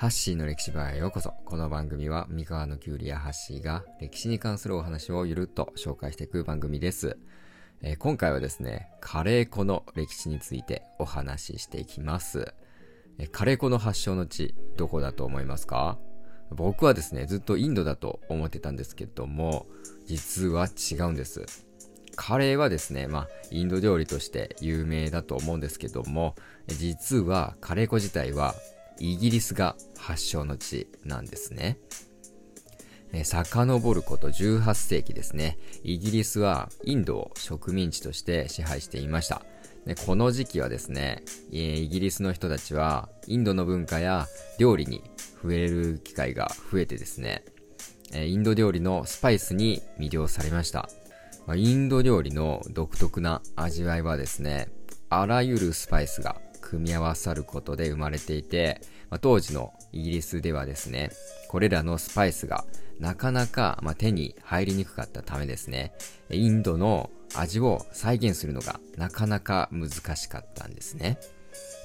ハッシーの歴史場へようこそ。この番組は三河のキュウリやハッシーが歴史に関するお話をゆるっと紹介していく番組です。えー、今回はですね、カレー粉の歴史についてお話ししていきます。えー、カレー粉の発祥の地、どこだと思いますか？僕はですね、ずっとインドだと思ってたんですけども、実は違うんです。カレーはですね、まあ、インド料理として有名だと思うんですけども、実はカレー粉自体はイギリスが発祥の地なんですね。え遡ること18世紀ですね。イギリスはインドを植民地として支配していました。でこの時期はですね、イギリスの人たちはインドの文化や料理に触れる機会が増えてですね、インド料理のスパイスに魅了されました。インド料理の独特な味わいはですね、あらゆるスパイスが組み合わさることで生まれていて、まあ、当時のイギリスではですね、これらのスパイスがなかなか、まあ、手に入りにくかったためですね、インドの味を再現するのがなかなか難しかったんですね。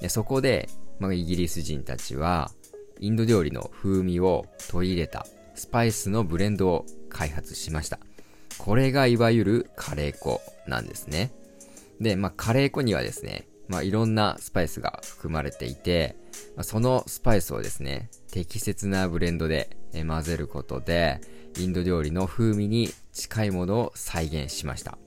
でそこで、まあ、イギリス人たちは、インド料理の風味を取り入れたスパイスのブレンドを開発しました。これがいわゆるカレー粉なんですね。で、まあ、カレー粉にはですね、まあ、いろんなスパイスが含まれていて、まあ、そのスパイスをですね、適切なブレンドで混ぜることで、インド料理の風味に近いものを再現しました。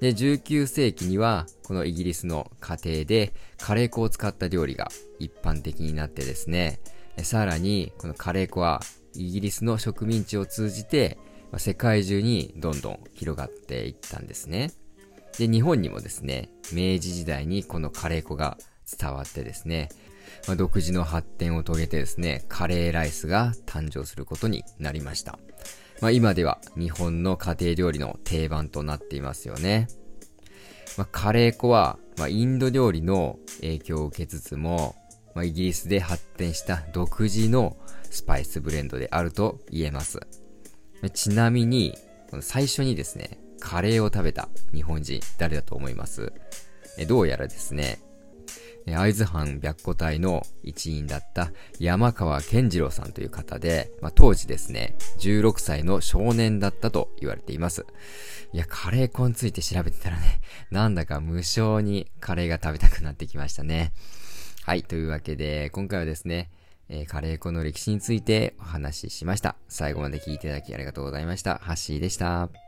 で、19世紀には、このイギリスの家庭でカレー粉を使った料理が一般的になってですね、さらに、このカレー粉はイギリスの植民地を通じて、世界中にどんどん広がっていったんですね。で、日本にもですね、明治時代にこのカレー粉が伝わってですね、まあ、独自の発展を遂げてですね、カレーライスが誕生することになりました。まあ、今では日本の家庭料理の定番となっていますよね。まあ、カレー粉は、まあ、インド料理の影響を受けつつも、まあ、イギリスで発展した独自のスパイスブレンドであると言えます。ちなみに、最初にですね、カレーを食べた日本人、誰だと思います？えどうやらですね、会津藩白虎隊の一員だった山川健次郎さんという方で、まあ、当時ですね、16歳の少年だったと言われています。いや、カレー粉について調べてたらね、なんだか無性にカレーが食べたくなってきましたね。はい、というわけで、今回はですね、えー、カレー粉の歴史についてお話ししました。最後まで聞いていただきありがとうございました。ハッシーでした。